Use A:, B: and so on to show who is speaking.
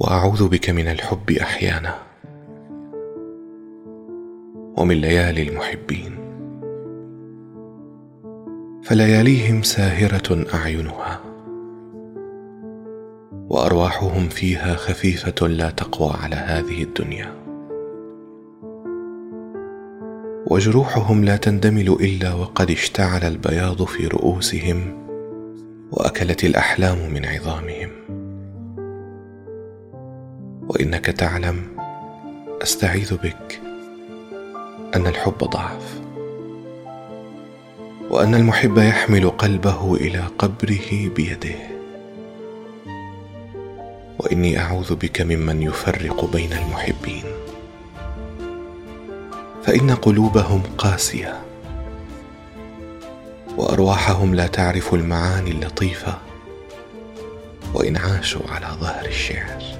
A: وأعوذ بك من الحب أحيانا ومن ليالي المحبين. فلياليهم ساهرة أعينها وأرواحهم فيها خفيفة لا تقوى على هذه الدنيا. وجروحهم لا تندمل إلا وقد اشتعل البياض في رؤوسهم وأكلت الأحلام من عظامهم. وإنك تعلم أستعيذ بك أن الحب ضعف وأن المحب يحمل قلبه إلى قبره بيده وإني أعوذ بك ممن يفرق بين المحبين فإن قلوبهم قاسية وأرواحهم لا تعرف المعاني اللطيفة وإن عاشوا على ظهر الشعر